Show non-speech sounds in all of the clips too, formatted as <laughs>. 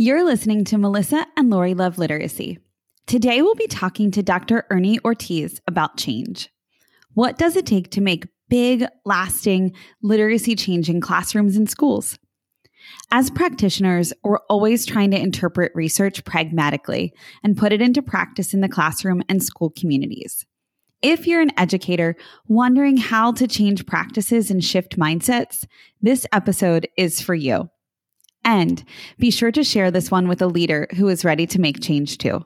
You're listening to Melissa and Lori Love Literacy. Today we'll be talking to Dr. Ernie Ortiz about change. What does it take to make big, lasting literacy change in classrooms and schools? As practitioners, we're always trying to interpret research pragmatically and put it into practice in the classroom and school communities. If you're an educator wondering how to change practices and shift mindsets, this episode is for you. And be sure to share this one with a leader who is ready to make change too.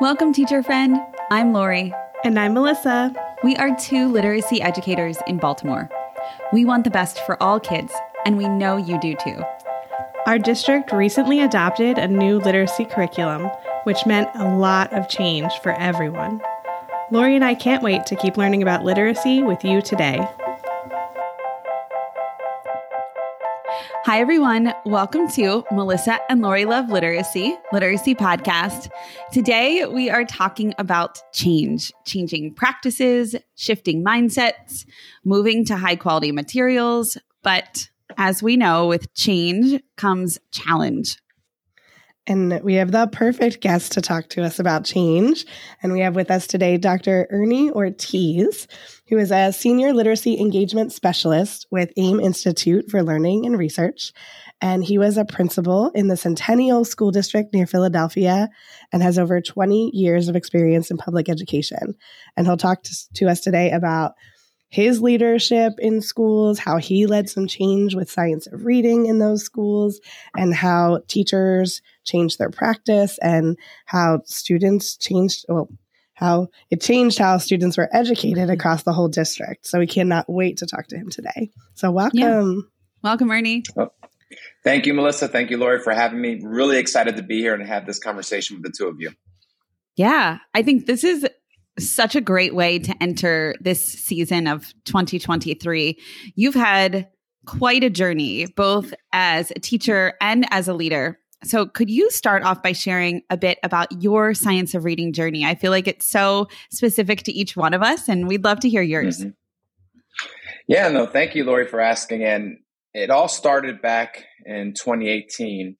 Welcome, teacher friend. I'm Lori. And I'm Melissa. We are two literacy educators in Baltimore. We want the best for all kids, and we know you do too. Our district recently adopted a new literacy curriculum, which meant a lot of change for everyone. Lori and I can't wait to keep learning about literacy with you today. Hi, everyone. Welcome to Melissa and Lori Love Literacy, Literacy Podcast. Today, we are talking about change, changing practices, shifting mindsets, moving to high quality materials. But as we know, with change comes challenge. And we have the perfect guest to talk to us about change. And we have with us today Dr. Ernie Ortiz, who is a senior literacy engagement specialist with AIM Institute for Learning and Research. And he was a principal in the Centennial School District near Philadelphia and has over 20 years of experience in public education. And he'll talk to, to us today about his leadership in schools, how he led some change with science of reading in those schools, and how teachers changed their practice and how students changed, well, how it changed how students were educated mm-hmm. across the whole district. So we cannot wait to talk to him today. So welcome. Yeah. Welcome, Ernie. Oh, thank you, Melissa. Thank you, Lori, for having me. Really excited to be here and have this conversation with the two of you. Yeah, I think this is such a great way to enter this season of 2023. You've had quite a journey, both as a teacher and as a leader. So, could you start off by sharing a bit about your science of reading journey? I feel like it's so specific to each one of us, and we'd love to hear yours. Mm-hmm. Yeah, no, thank you, Lori, for asking. And it all started back in 2018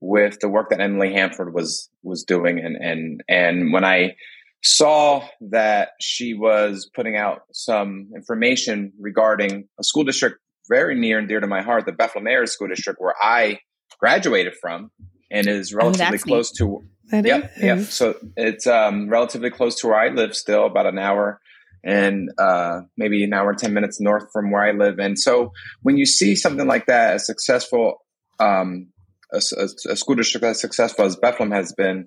with the work that Emily Hanford was was doing, and and and when I saw that she was putting out some information regarding a school district very near and dear to my heart, the Bethlehem Area School District, where I graduated from and is relatively oh, close neat. to. That yep, is. yep. So it's um, relatively close to where I live still, about an hour and uh, maybe an hour, and 10 minutes north from where I live. And so when you see something like that, a successful, um, a, a, a school district as successful as Bethlehem has been,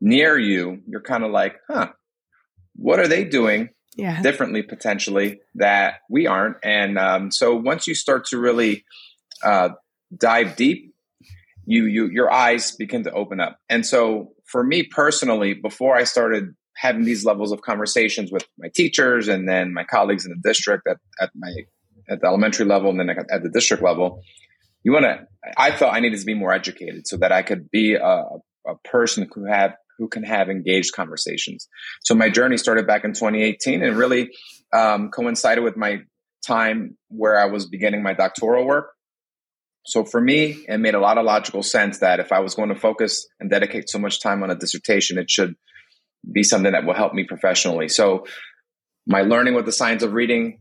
near you, you're kind of like, huh, what are they doing yeah. differently potentially that we aren't? And um, so once you start to really uh, dive deep, you you your eyes begin to open up. And so for me personally, before I started having these levels of conversations with my teachers and then my colleagues in the district at, at my at the elementary level and then at the district level, you want to. I felt I needed to be more educated so that I could be a, a person who had who can have engaged conversations. So my journey started back in 2018 and really um, coincided with my time where I was beginning my doctoral work. So for me, it made a lot of logical sense that if I was going to focus and dedicate so much time on a dissertation, it should be something that will help me professionally. So my learning with the science of reading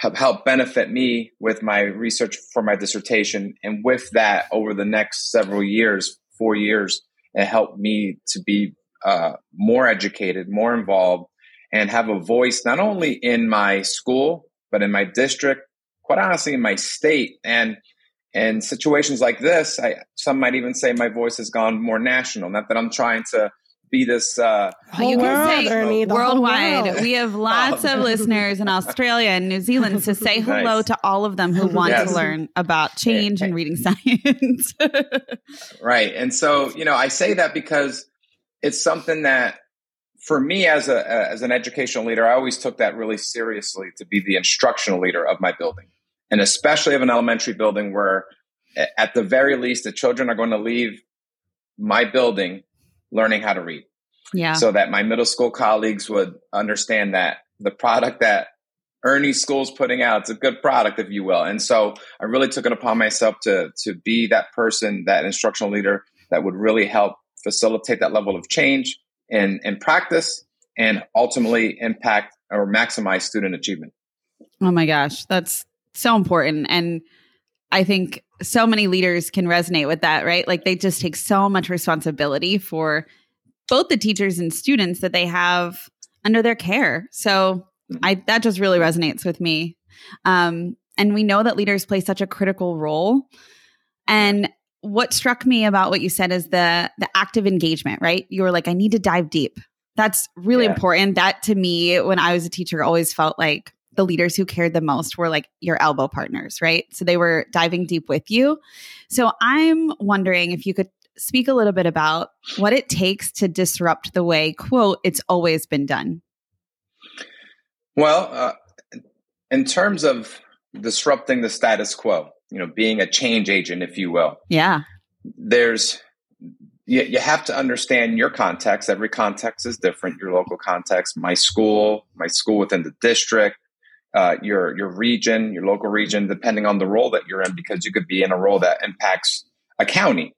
have helped benefit me with my research for my dissertation. And with that, over the next several years, four years, it helped me to be uh, more educated, more involved, and have a voice not only in my school but in my district, quite honestly, in my state. And in situations like this, I, some might even say my voice has gone more national. Not that I'm trying to be this uh you can say Ernie, worldwide we have <laughs> lots of listeners in australia and new zealand so say hello nice. to all of them who want yes. to learn about change and reading science <laughs> right and so you know i say that because it's something that for me as a as an educational leader i always took that really seriously to be the instructional leader of my building and especially of an elementary building where at the very least the children are going to leave my building learning how to read. Yeah. So that my middle school colleagues would understand that the product that Ernie School's putting out. It's a good product, if you will. And so I really took it upon myself to to be that person, that instructional leader that would really help facilitate that level of change in, in practice and ultimately impact or maximize student achievement. Oh my gosh, that's so important. And I think so many leaders can resonate with that, right? Like they just take so much responsibility for both the teachers and students that they have under their care. So I that just really resonates with me. Um, and we know that leaders play such a critical role. And what struck me about what you said is the the active engagement, right? You were like, I need to dive deep. That's really yeah. important. That to me, when I was a teacher, always felt like the leaders who cared the most were like your elbow partners, right? So they were diving deep with you. So I'm wondering if you could speak a little bit about what it takes to disrupt the way, quote, it's always been done. Well, uh, in terms of disrupting the status quo, you know, being a change agent, if you will. Yeah. There's, you, you have to understand your context. Every context is different. Your local context, my school, my school within the district, uh, your your region, your local region, depending on the role that you're in, because you could be in a role that impacts a county,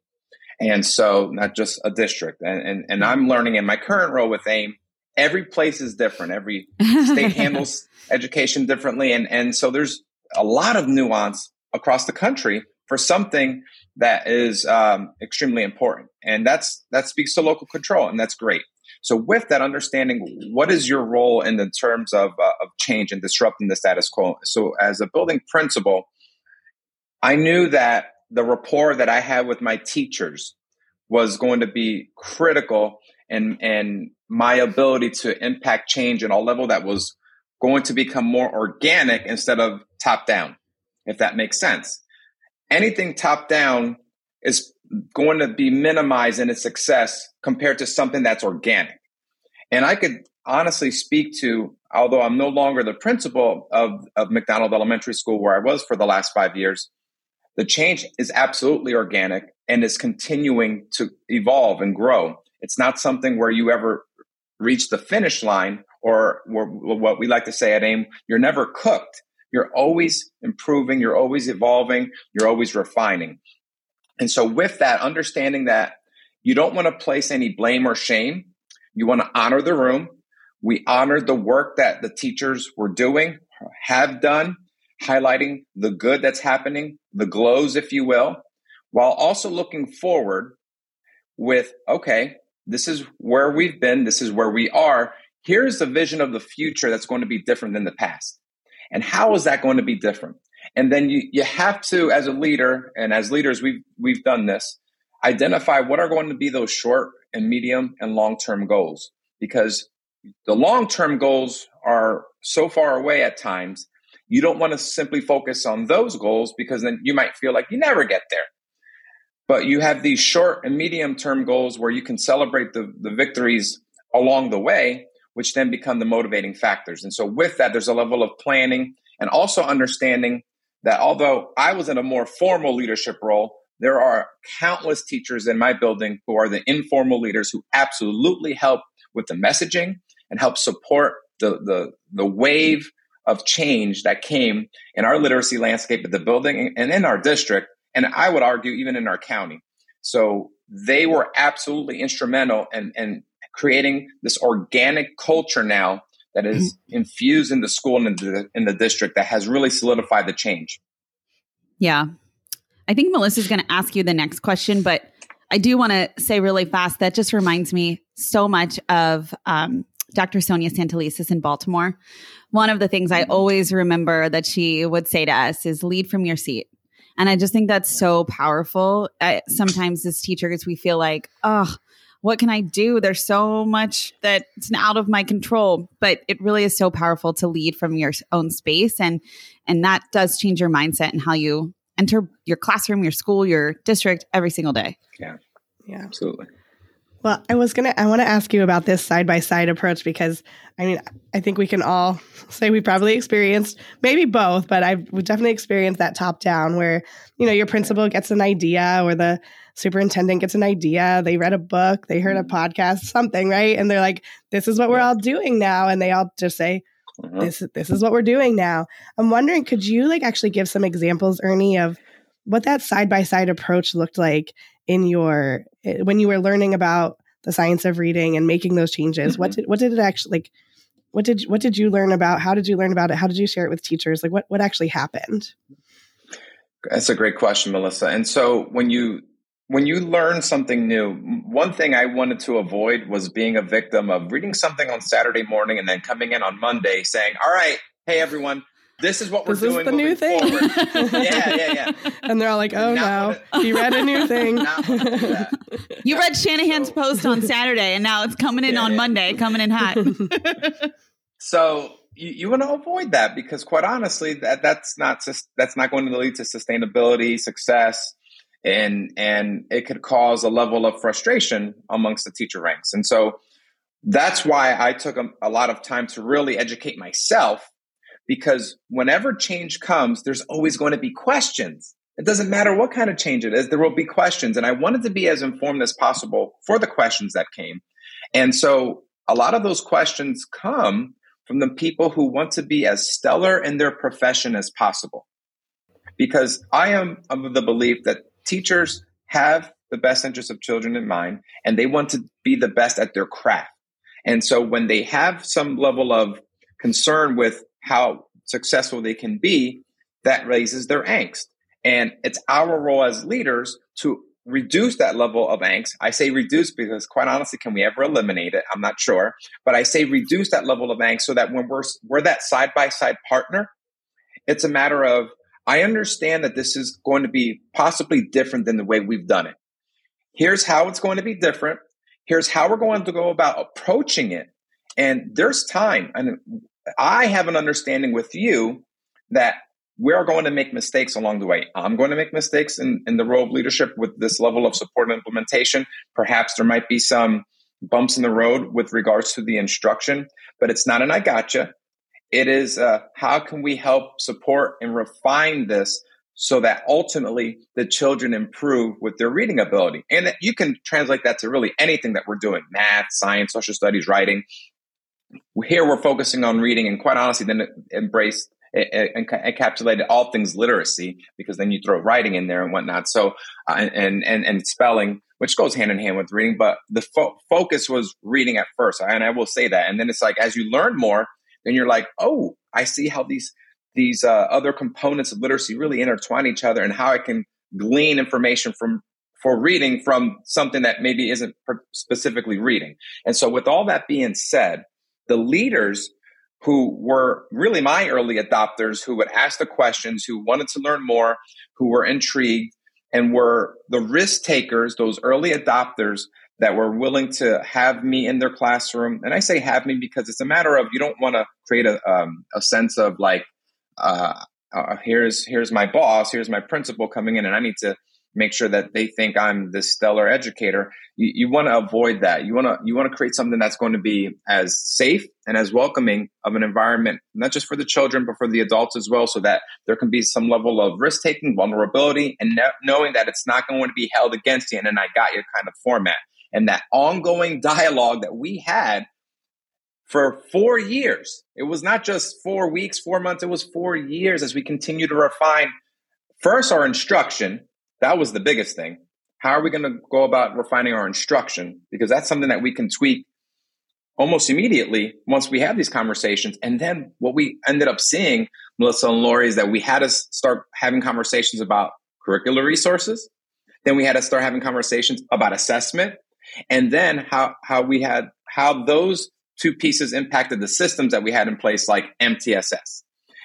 and so not just a district. And and, and I'm learning in my current role with AIM, every place is different. Every state <laughs> handles education differently, and and so there's a lot of nuance across the country for something that is um, extremely important, and that's that speaks to local control, and that's great. So, with that understanding, what is your role in the terms of, uh, of change and disrupting the status quo? So, as a building principal, I knew that the rapport that I had with my teachers was going to be critical and and my ability to impact change in all level that was going to become more organic instead of top down, if that makes sense. Anything top down is going to be minimized in its success compared to something that's organic. And I could honestly speak to, although I'm no longer the principal of, of McDonald Elementary School where I was for the last five years, the change is absolutely organic and is continuing to evolve and grow. It's not something where you ever reach the finish line or what we like to say at AIM, you're never cooked. You're always improving, you're always evolving, you're always refining. And so, with that, understanding that you don't want to place any blame or shame, you want to honor the room. We honored the work that the teachers were doing, have done, highlighting the good that's happening, the glows, if you will, while also looking forward with, okay, this is where we've been, this is where we are. Here's the vision of the future that's going to be different than the past. And how is that going to be different? And then you, you have to, as a leader, and as leaders, we've, we've done this, identify what are going to be those short and medium and long term goals. Because the long term goals are so far away at times, you don't want to simply focus on those goals because then you might feel like you never get there. But you have these short and medium term goals where you can celebrate the, the victories along the way, which then become the motivating factors. And so, with that, there's a level of planning and also understanding that although I was in a more formal leadership role, there are countless teachers in my building who are the informal leaders who absolutely help with the messaging and help support the, the, the wave of change that came in our literacy landscape at the building and in our district. And I would argue even in our county. So they were absolutely instrumental in, in creating this organic culture now that is mm-hmm. infused in the school and in the, in the district that has really solidified the change. Yeah. I think Melissa's going to ask you the next question, but I do want to say really fast that just reminds me so much of um, Dr. Sonja Santelises in Baltimore. One of the things I mm-hmm. always remember that she would say to us is lead from your seat. And I just think that's so powerful. I, sometimes as teachers, we feel like, oh, what can I do? There's so much that's out of my control, but it really is so powerful to lead from your own space. And, and that does change your mindset and how you enter your classroom, your school, your district every single day. Yeah. Yeah. Absolutely. Well, I was going to, I want to ask you about this side by side approach because I mean, I think we can all <laughs> say we probably experienced maybe both, but I've definitely experienced that top down where, you know, your principal gets an idea or the superintendent gets an idea. They read a book, they heard a mm-hmm. podcast, something, right? And they're like, this is what we're all doing now. And they all just say, mm-hmm. this this is what we're doing now. I'm wondering, could you like actually give some examples, Ernie, of what that side by side approach looked like in your eh, when you were learning about the science of reading and making those changes? Mm-hmm. What did what did it actually like? What did what did you learn about? How did you learn about it? How did you share it with teachers? Like what what actually happened? That's a great question, Melissa. And so when you when you learn something new, one thing I wanted to avoid was being a victim of reading something on Saturday morning and then coming in on Monday saying, "All right, hey everyone, this is what we're this doing. Is the new thing. <laughs> yeah, yeah, yeah. And they're all like, "Oh no, <laughs> he read a new <laughs> thing." you read Shanahan's so, post on Saturday, and now it's coming in yeah, on yeah. Monday, coming in hot. so you, you want to avoid that because, quite honestly, that that's not that's not going to lead to sustainability, success and and it could cause a level of frustration amongst the teacher ranks. And so that's why I took a, a lot of time to really educate myself because whenever change comes, there's always going to be questions. It doesn't matter what kind of change it is, there will be questions. And I wanted to be as informed as possible for the questions that came. And so a lot of those questions come from the people who want to be as stellar in their profession as possible. Because I am of the belief that teachers have the best interest of children in mind and they want to be the best at their craft. And so when they have some level of concern with how successful they can be, that raises their angst. And it's our role as leaders to reduce that level of angst. I say reduce because quite honestly, can we ever eliminate it? I'm not sure, but I say reduce that level of angst so that when we're, we're that side by side partner, it's a matter of I understand that this is going to be possibly different than the way we've done it. Here's how it's going to be different. Here's how we're going to go about approaching it. And there's time. And I have an understanding with you that we're going to make mistakes along the way. I'm going to make mistakes in, in the role of leadership with this level of support and implementation. Perhaps there might be some bumps in the road with regards to the instruction, but it's not an I gotcha. It is uh, how can we help support and refine this so that ultimately the children improve with their reading ability. And you can translate that to really anything that we're doing math, science, social studies, writing. Here we're focusing on reading, and quite honestly, then embrace and encapsulated all things literacy because then you throw writing in there and whatnot. So uh, and and and spelling, which goes hand in hand with reading, but the fo- focus was reading at first, and I will say that. And then it's like as you learn more, then you're like, oh, I see how these these uh, other components of literacy really intertwine each other, and how I can glean information from for reading from something that maybe isn't specifically reading. And so, with all that being said, the leaders who were really my early adopters, who would ask the questions, who wanted to learn more, who were intrigued, and were the risk takers, those early adopters that were willing to have me in their classroom. And I say have me because it's a matter of you don't want to create a, um, a sense of like, uh, uh, here's here's my boss, here's my principal coming in, and I need to make sure that they think I'm this stellar educator. You, you want to avoid that. You want to you want to create something that's going to be as safe and as welcoming of an environment, not just for the children but for the adults as well, so that there can be some level of risk taking, vulnerability, and knowing that it's not going to be held against you in an "I got you" kind of format and that ongoing dialogue that we had for four years. It was not just four weeks, four months, it was four years as we continue to refine first our instruction. That was the biggest thing. How are we going to go about refining our instruction? Because that's something that we can tweak almost immediately once we have these conversations. And then what we ended up seeing, Melissa and Lori, is that we had to start having conversations about curricular resources. Then we had to start having conversations about assessment and then how how we had how those two pieces impacted the systems that we had in place like MTSS.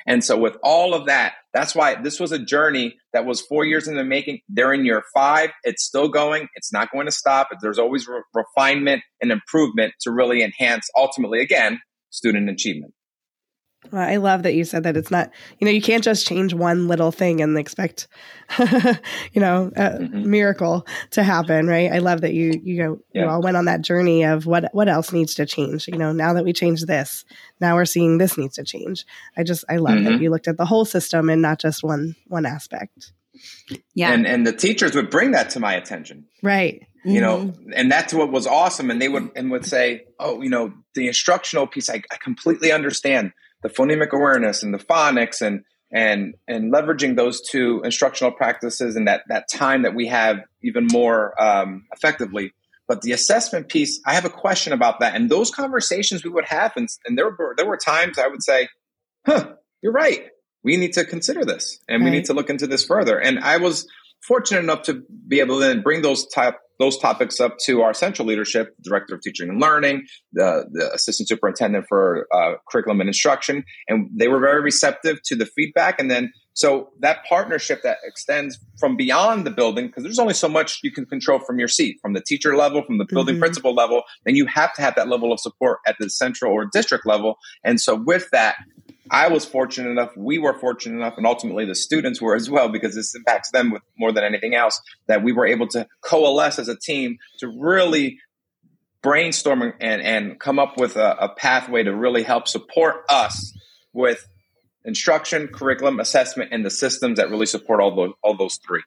And so with all of that, that's why this was a journey that was four years in the making. They're in year five. It's still going. It's not going to stop. There's always re- refinement and improvement to really enhance ultimately, again, student achievement. Well, I love that you said that it's not, you know, you can't just change one little thing and expect, <laughs> you know, a mm-hmm. miracle to happen, right? I love that you, you know, yeah. you all went on that journey of what, what else needs to change. You know, now that we changed this, now we're seeing this needs to change. I just, I love mm-hmm. that you looked at the whole system and not just one, one aspect. Yeah. And, and the teachers would bring that to my attention. Right. You mm-hmm. know, and that's what was awesome. And they would, and would say, Oh, you know, the instructional piece, I, I completely understand the phonemic awareness and the phonics and and and leveraging those two instructional practices and that that time that we have even more um, effectively. But the assessment piece, I have a question about that. And those conversations we would have, and, and there were there were times I would say, "Huh, you're right. We need to consider this, and right. we need to look into this further." And I was fortunate enough to be able to then bring those type those topics up to our central leadership, director of teaching and learning, the, the assistant superintendent for uh, curriculum and instruction, and they were very receptive to the feedback. And then, so that partnership that extends from beyond the building, because there's only so much you can control from your seat, from the teacher level, from the building mm-hmm. principal level, then you have to have that level of support at the central or district level. And so with that, I was fortunate enough, we were fortunate enough, and ultimately the students were as well, because this impacts them with more than anything else, that we were able to coalesce as a team to really brainstorm and, and come up with a, a pathway to really help support us with instruction, curriculum, assessment, and the systems that really support all those all those three.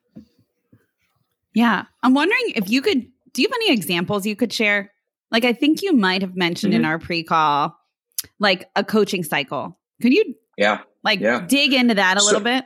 Yeah. I'm wondering if you could do you have any examples you could share? Like I think you might have mentioned mm-hmm. in our pre-call like a coaching cycle could you yeah like yeah. dig into that a so, little bit?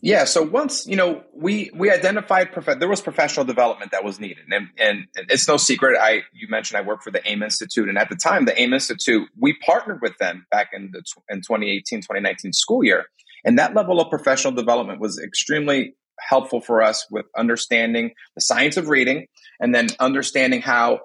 Yeah. So once you know we we identified prof- there was professional development that was needed, and, and it's no secret. I you mentioned I work for the AIM Institute, and at the time, the AIM Institute we partnered with them back in the in 2018 2019 school year, and that level of professional development was extremely helpful for us with understanding the science of reading, and then understanding how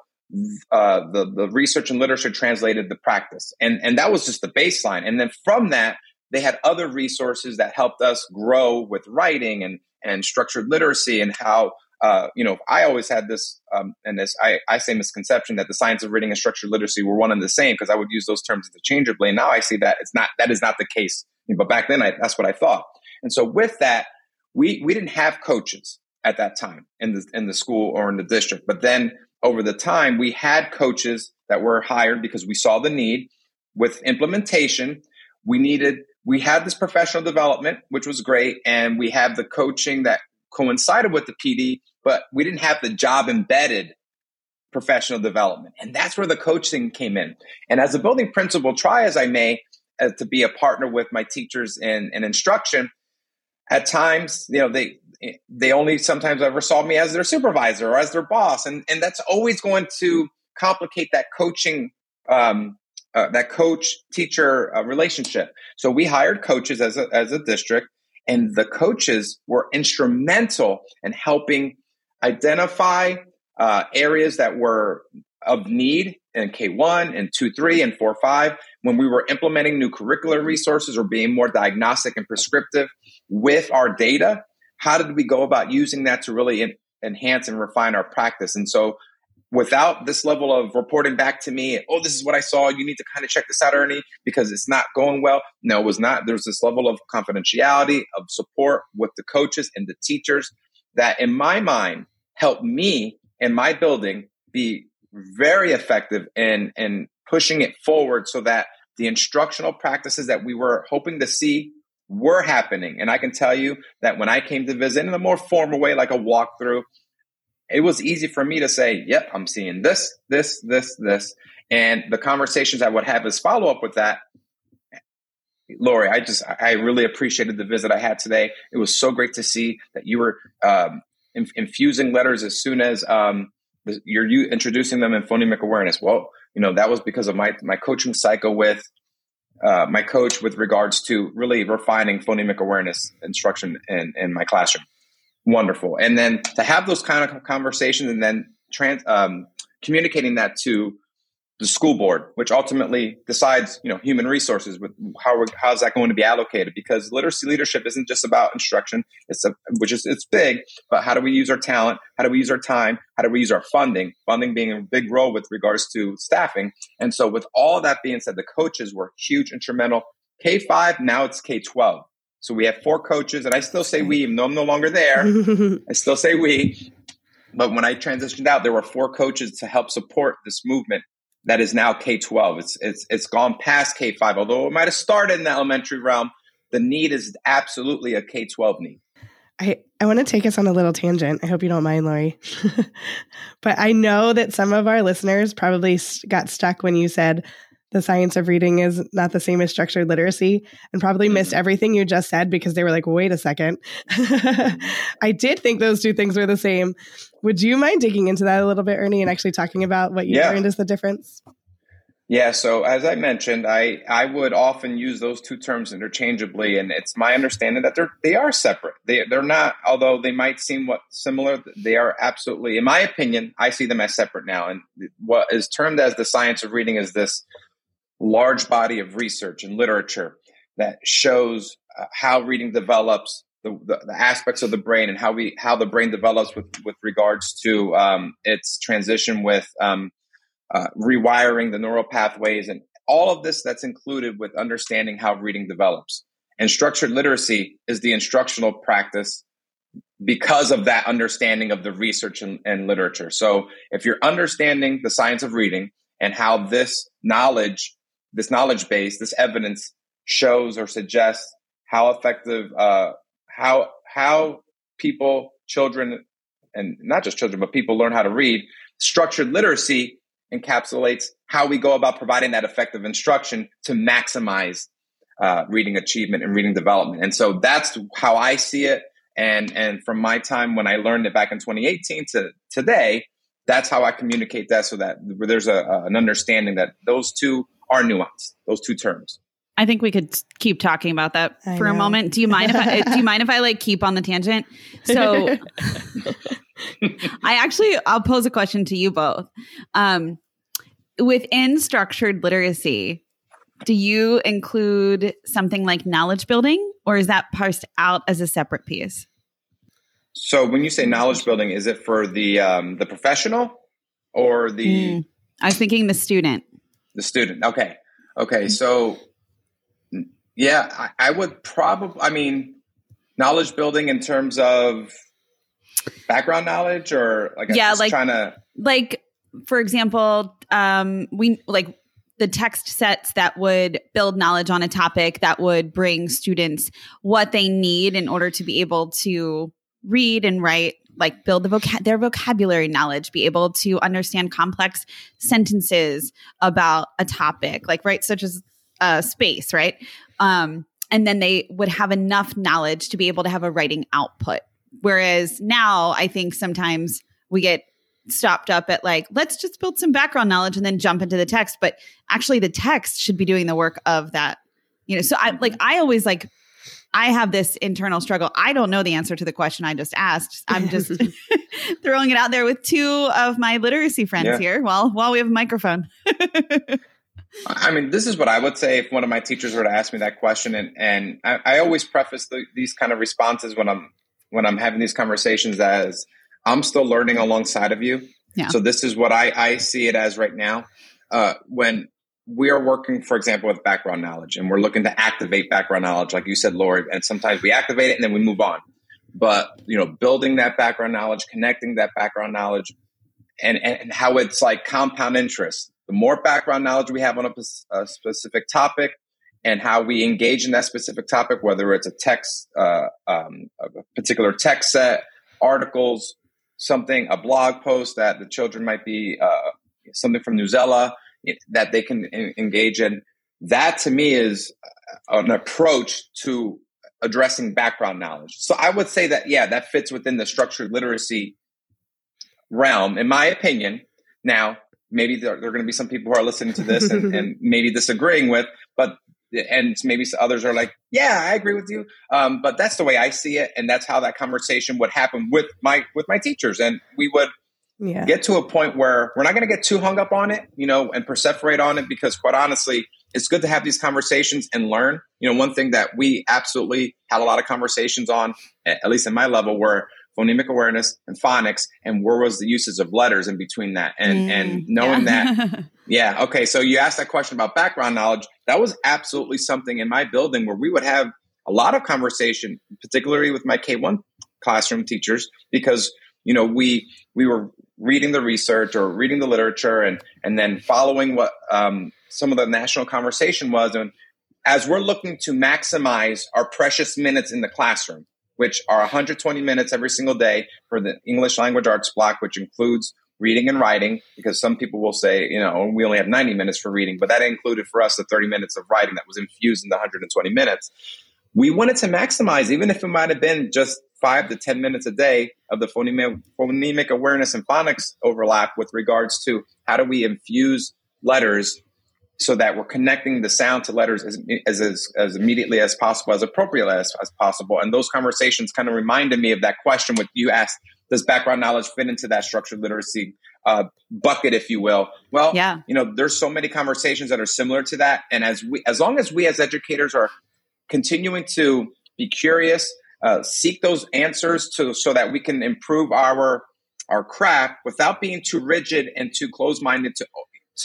uh, the the research and literature translated the practice, and and that was just the baseline. And then from that, they had other resources that helped us grow with writing and and structured literacy and how. Uh, you know, I always had this, um, and this I, I say misconception that the science of reading and structured literacy were one and the same because I would use those terms interchangeably. And now I see that it's not that is not the case. But back then, I, that's what I thought. And so with that, we we didn't have coaches at that time in the in the school or in the district. But then over the time, we had coaches that were hired because we saw the need. With implementation, we needed, we had this professional development, which was great. And we have the coaching that coincided with the PD, but we didn't have the job embedded professional development. And that's where the coaching came in. And as a building principal, try as I may uh, to be a partner with my teachers in, in instruction, at times, you know, they they only sometimes ever saw me as their supervisor or as their boss, and and that's always going to complicate that coaching. Um, uh, that coach teacher uh, relationship. So we hired coaches as a, as a district, and the coaches were instrumental in helping identify uh, areas that were of need in K1 and 2, 3 and 4, 5 when we were implementing new curricular resources or being more diagnostic and prescriptive with our data how did we go about using that to really enhance and refine our practice? And so without this level of reporting back to me, oh, this is what I saw. You need to kind of check this out, Ernie, because it's not going well. No, it was not. There's this level of confidentiality, of support with the coaches and the teachers that, in my mind, helped me and my building be very effective in, in pushing it forward so that the instructional practices that we were hoping to see were happening. And I can tell you that when I came to visit in a more formal way, like a walkthrough, it was easy for me to say, yep, I'm seeing this, this, this, this. And the conversations I would have as follow up with that, Lori, I just, I really appreciated the visit I had today. It was so great to see that you were um, infusing letters as soon as um, you're introducing them in phonemic awareness. Well, you know, that was because of my, my coaching cycle with uh, my coach with regards to really refining phonemic awareness instruction in, in my classroom. Wonderful. And then to have those kind of conversations and then trans, um, communicating that to the school board, which ultimately decides, you know, human resources with how how's that going to be allocated? Because literacy leadership isn't just about instruction; it's a, which is it's big, but how do we use our talent? How do we use our time? How do we use our funding? Funding being a big role with regards to staffing. And so, with all that being said, the coaches were huge, instrumental. K five now it's K twelve. So we have four coaches, and I still say we, even though I'm no longer there. <laughs> I still say we. But when I transitioned out, there were four coaches to help support this movement that is now K 12. It's, it's, it's gone past K 5, although it might have started in the elementary realm. The need is absolutely a K 12 need. I, I want to take us on a little tangent. I hope you don't mind, Lori. <laughs> but I know that some of our listeners probably got stuck when you said the science of reading is not the same as structured literacy and probably mm-hmm. missed everything you just said because they were like, wait a second. <laughs> I did think those two things were the same. Would you mind digging into that a little bit, Ernie, and actually talking about what you yeah. learned is the difference? Yeah, so as I mentioned, I, I would often use those two terms interchangeably, and it's my understanding that they're they are separate. They they're not, although they might seem what similar, they are absolutely, in my opinion, I see them as separate now. And what is termed as the science of reading is this large body of research and literature that shows uh, how reading develops, the, the, the, aspects of the brain, and how we how the brain develops with with regards to um, its transition with um, uh, rewiring the neural pathways, and all of this that's included with understanding how reading develops. And structured literacy is the instructional practice because of that understanding of the research and, and literature. So if you're understanding the science of reading and how this knowledge, this knowledge base, this evidence shows or suggests how effective, uh, how how people, children, and not just children, but people learn how to read. Structured literacy encapsulates how we go about providing that effective instruction to maximize uh, reading achievement and reading development. And so that's how I see it. And and from my time when I learned it back in 2018 to today, that's how I communicate that so that there's a, an understanding that those two are nuanced, those two terms. I think we could keep talking about that I for know. a moment. Do you mind if I do you mind if I like keep on the tangent? So <laughs> I actually I'll pose a question to you both. Um, within structured literacy, do you include something like knowledge building or is that parsed out as a separate piece? So when you say knowledge building, is it for the um, the professional or the? Mm, I was thinking the student. The student. Okay. Okay. So yeah, I, I would probably. I mean, knowledge building in terms of background knowledge, or like yeah, like trying to like for example, um, we like the text sets that would build knowledge on a topic that would bring students what they need in order to be able to read and write like build the vocab their vocabulary knowledge be able to understand complex sentences about a topic like right such as uh, space right? Um, and then they would have enough knowledge to be able to have a writing output. Whereas now i think sometimes we get stopped up at like let's just build some background knowledge and then jump into the text. But actually the text should be doing the work of that you know? So i like i always like i have this internal struggle. I don't know the answer to the question i just asked. I'm <laughs> just <laughs> throwing it out there with two of my literacy friends yeah. here Well, while we have a microphone <laughs> I mean, this is what I would say if one of my teachers were to ask me that question, and and I, I always preface the, these kind of responses when I'm when I'm having these conversations as I'm still learning alongside of you. Yeah. So this is what I, I see it as right now. Uh, when we are working, for example, with background knowledge and we're looking to activate background knowledge, like you said, Lori, and sometimes we activate it and then we move on. But, you know, building that background knowledge, connecting that background knowledge and, and how it's like compound interest. The more background knowledge we have on a, a specific topic, and how we engage in that specific topic, whether it's a text, uh, um, a particular text set, articles, something, a blog post that the children might be, uh, something from Newsela that they can engage in. That to me is an approach to addressing background knowledge. So I would say that, yeah, that fits within the structured literacy realm, in my opinion. Now, maybe there, there are going to be some people who are listening to this and, and <laughs> maybe disagreeing with, but and maybe others are like, yeah, I agree with you. Um, but that's the way I see it, and that's how that conversation would happen with my with my teachers, and we would yeah. get to a point where we're not going to get too hung up on it, you know, and perseverate on it because, quite honestly, it's good to have these conversations and learn. You know, one thing that we absolutely had a lot of conversations on, at least in my level, were phonemic awareness and phonics and where was the uses of letters in between that? And mm, and knowing yeah. that <laughs> yeah okay so you asked that question about background knowledge. That was absolutely something in my building where we would have a lot of conversation particularly with my k1 classroom teachers because you know we we were reading the research or reading the literature and and then following what um, some of the national conversation was. And as we're looking to maximize our precious minutes in the classroom which are 120 minutes every single day for the English language arts block, which includes reading and writing, because some people will say, you know, we only have 90 minutes for reading, but that included for us the 30 minutes of writing that was infused in the 120 minutes. We wanted to maximize, even if it might have been just five to 10 minutes a day of the phonemic, phonemic awareness and phonics overlap with regards to how do we infuse letters so that we're connecting the sound to letters as, as, as, immediately as possible, as appropriately as, as possible. And those conversations kind of reminded me of that question with you asked, does background knowledge fit into that structured literacy uh, bucket, if you will? Well, yeah. you know, there's so many conversations that are similar to that. And as we, as long as we as educators are continuing to be curious, uh, seek those answers to, so that we can improve our, our craft without being too rigid and too closed-minded to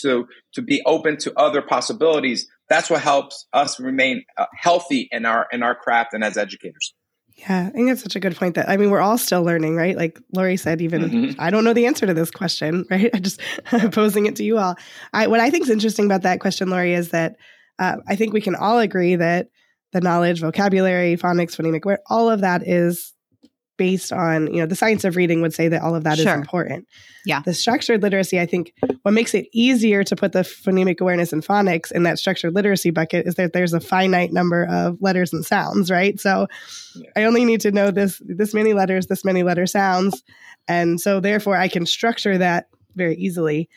to to be open to other possibilities. That's what helps us remain uh, healthy in our in our craft and as educators. Yeah, I think that's such a good point. That I mean, we're all still learning, right? Like Lori said, even mm-hmm. I don't know the answer to this question, <laughs> right? I just <laughs> posing it to you all. I, what I think is interesting about that question, Lori, is that uh, I think we can all agree that the knowledge, vocabulary, phonics, phonemic, all of that is based on, you know, the science of reading would say that all of that sure. is important. Yeah. The structured literacy, I think what makes it easier to put the phonemic awareness and phonics in that structured literacy bucket is that there's a finite number of letters and sounds, right? So yeah. I only need to know this this many letters, this many letter sounds. And so therefore I can structure that very easily.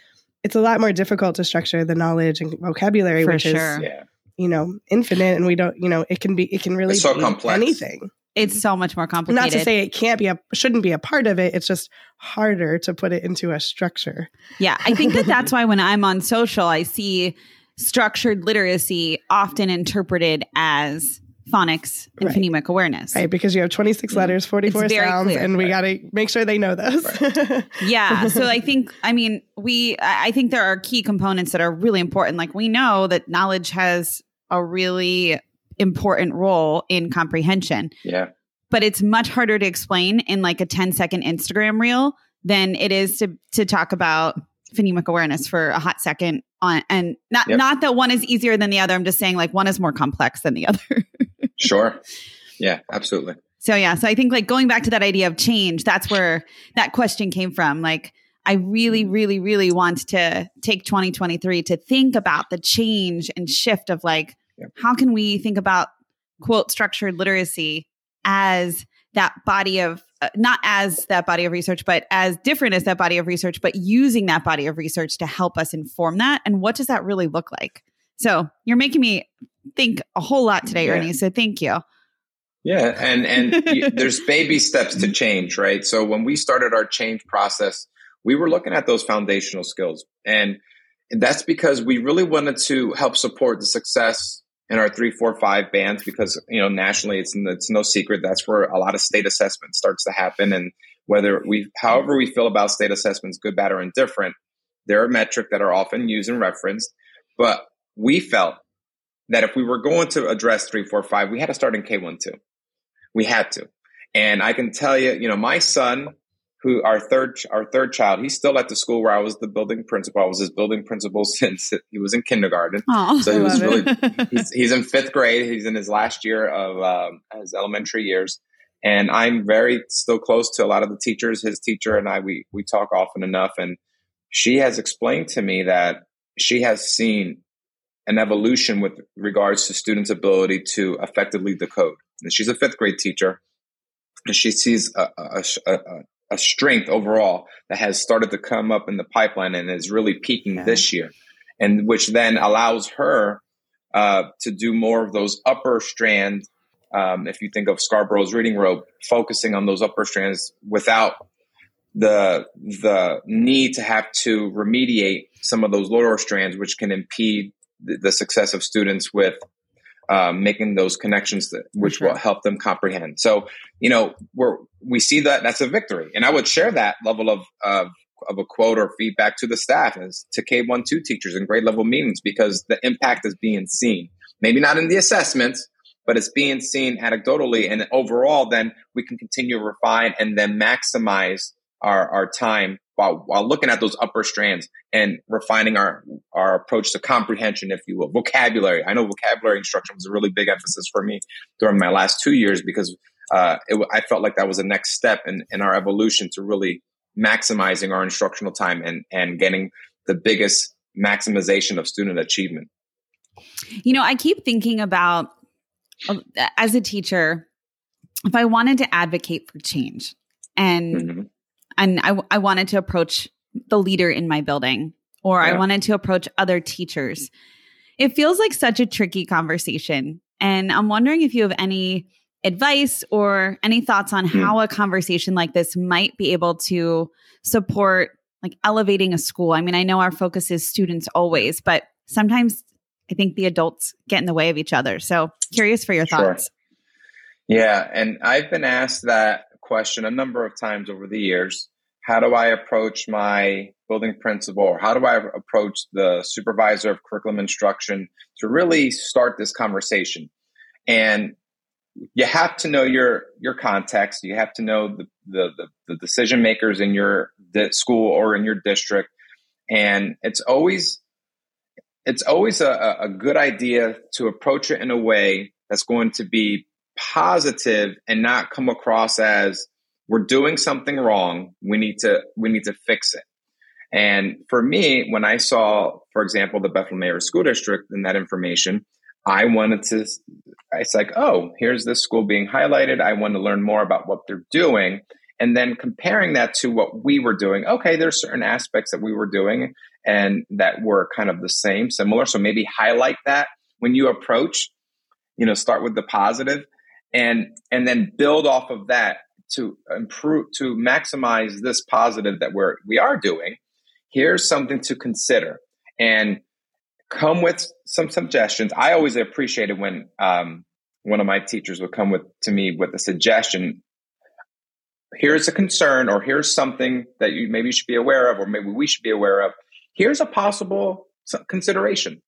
It's a lot more difficult to structure the knowledge and vocabulary, For which sure. is yeah. you know, infinite and we don't, you know, it can be it can really it's so be complex. anything. It's so much more complicated. Not to say it can't be a shouldn't be a part of it. It's just harder to put it into a structure. Yeah, I think that that's why when I'm on social, I see structured literacy often interpreted as phonics and right. phonemic awareness. Right, because you have 26 mm. letters, 44 sounds, clear. and we got to make sure they know those. Right. yeah. So I think, I mean, we, I think there are key components that are really important. Like we know that knowledge has a really important role in comprehension. Yeah. But it's much harder to explain in like a 10 second Instagram reel than it is to to talk about phonemic awareness for a hot second on and not yep. not that one is easier than the other. I'm just saying like one is more complex than the other. <laughs> sure. Yeah, absolutely. So yeah, so I think like going back to that idea of change, that's where that question came from. Like I really, mm-hmm. really, really want to take 2023 to think about the change and shift of like how can we think about quote structured literacy as that body of uh, not as that body of research but as different as that body of research but using that body of research to help us inform that? And what does that really look like? So you're making me think a whole lot today yeah. ernie so thank you. Yeah and and <laughs> there's baby steps to change right? So when we started our change process we were looking at those foundational skills and that's because we really wanted to help support the success in our three, four, five bands because you know nationally it's it's no secret that's where a lot of state assessment starts to happen. And whether we, however we feel about state assessments, good, bad, or indifferent, they're a metric that are often used and referenced. But we felt that if we were going to address three, four, five, we had to start in K one two. We had to. And I can tell you, you know, my son who our third our third child he's still at the school where i was the building principal. I was his building principal <laughs> since he was in kindergarten. So he was really <laughs> he's, he's, in fifth grade. He's in his last year of um, his elementary years. And i'm very still close to a lot of the teachers his teacher and i we we talk often enough. And she has explained to me that she has seen an evolution with regards to students ability to effectively decode. And she's a fifth grade teacher. And she sees a, a, a, a strength overall that has started to come up in the pipeline and is really peaking yeah. this year, and which then allows her uh, to do more of those upper strand. Um, if you think of Scarborough's reading rope, focusing on those upper strands without the the need to have to remediate some of those lower strands, which can impede the, the success of students with um, making those connections that, which sure. will help them comprehend. So, you know, we're, we see that that's a victory. And I would share that level of, of, of a quote or feedback to the staff as to K1, 2 teachers in grade level meetings because the impact is being seen. Maybe not in the assessments, but it's being seen anecdotally. And overall, then we can continue to refine and then maximize our, our time while, while looking at those upper strands and refining our, our approach to comprehension, if you will. Vocabulary. I know vocabulary instruction was a really big emphasis for me during my last two years because uh, it, I felt like that was the next step in, in our evolution to really maximizing our instructional time and and getting the biggest maximization of student achievement. You know, I keep thinking about um, as a teacher, if I wanted to advocate for change and mm-hmm. And I, I wanted to approach the leader in my building or yeah. I wanted to approach other teachers, it feels like such a tricky conversation. And I'm wondering if you have any advice or any thoughts on mm-hmm. how a conversation like this might be able to support like elevating a school. I mean, I know our focus is students always, but sometimes I think the adults get in the way of each other. So curious for your sure. thoughts. Yeah. And I've been asked that question a number of times over the years. How do I approach my building principal or how do I approach the supervisor of curriculum instruction to really start this conversation? And you have to know your your context. You have to know the the, the, the decision makers in your school or in your district, and it's always it's always a, a good idea to approach it in a way that's going to be positive and not come across as we're doing something wrong. We need to we need to fix it. And for me, when I saw, for example, the Bethlehem Area School District and that information, I wanted to. It's like, oh, here's this school being highlighted. I want to learn more about what they're doing and then comparing that to what we were doing okay there's certain aspects that we were doing and that were kind of the same similar so maybe highlight that when you approach you know start with the positive and and then build off of that to improve to maximize this positive that we're we are doing. Here's something to consider and come with some suggestions. I always appreciated when um, one of my teachers would come with to me with a suggestion. Here's a concern or here's something that you maybe should be aware of or maybe we should be aware of. Here's a possible consideration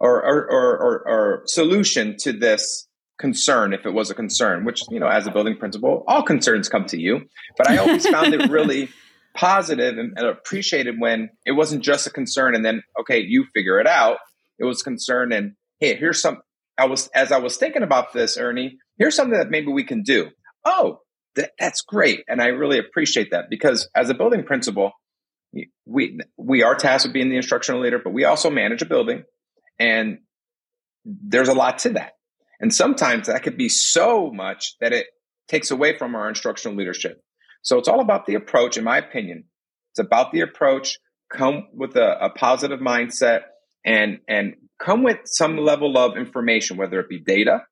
or or, or, or, or solution to this concern if it was a concern which you know as a building principal all concerns come to you but i always found it really <laughs> positive and, and appreciated when it wasn't just a concern and then okay you figure it out it was concern and hey here's some i was as i was thinking about this ernie here's something that maybe we can do oh that, that's great. And I really appreciate that because as a building principal, we, we are tasked with being the instructional leader, but we also manage a building and there's a lot to that. And sometimes that could be so much that it takes away from our instructional leadership. So it's all about the approach, in my opinion. It's about the approach, come with a, a positive mindset and, and come with some level of information, whether it be data,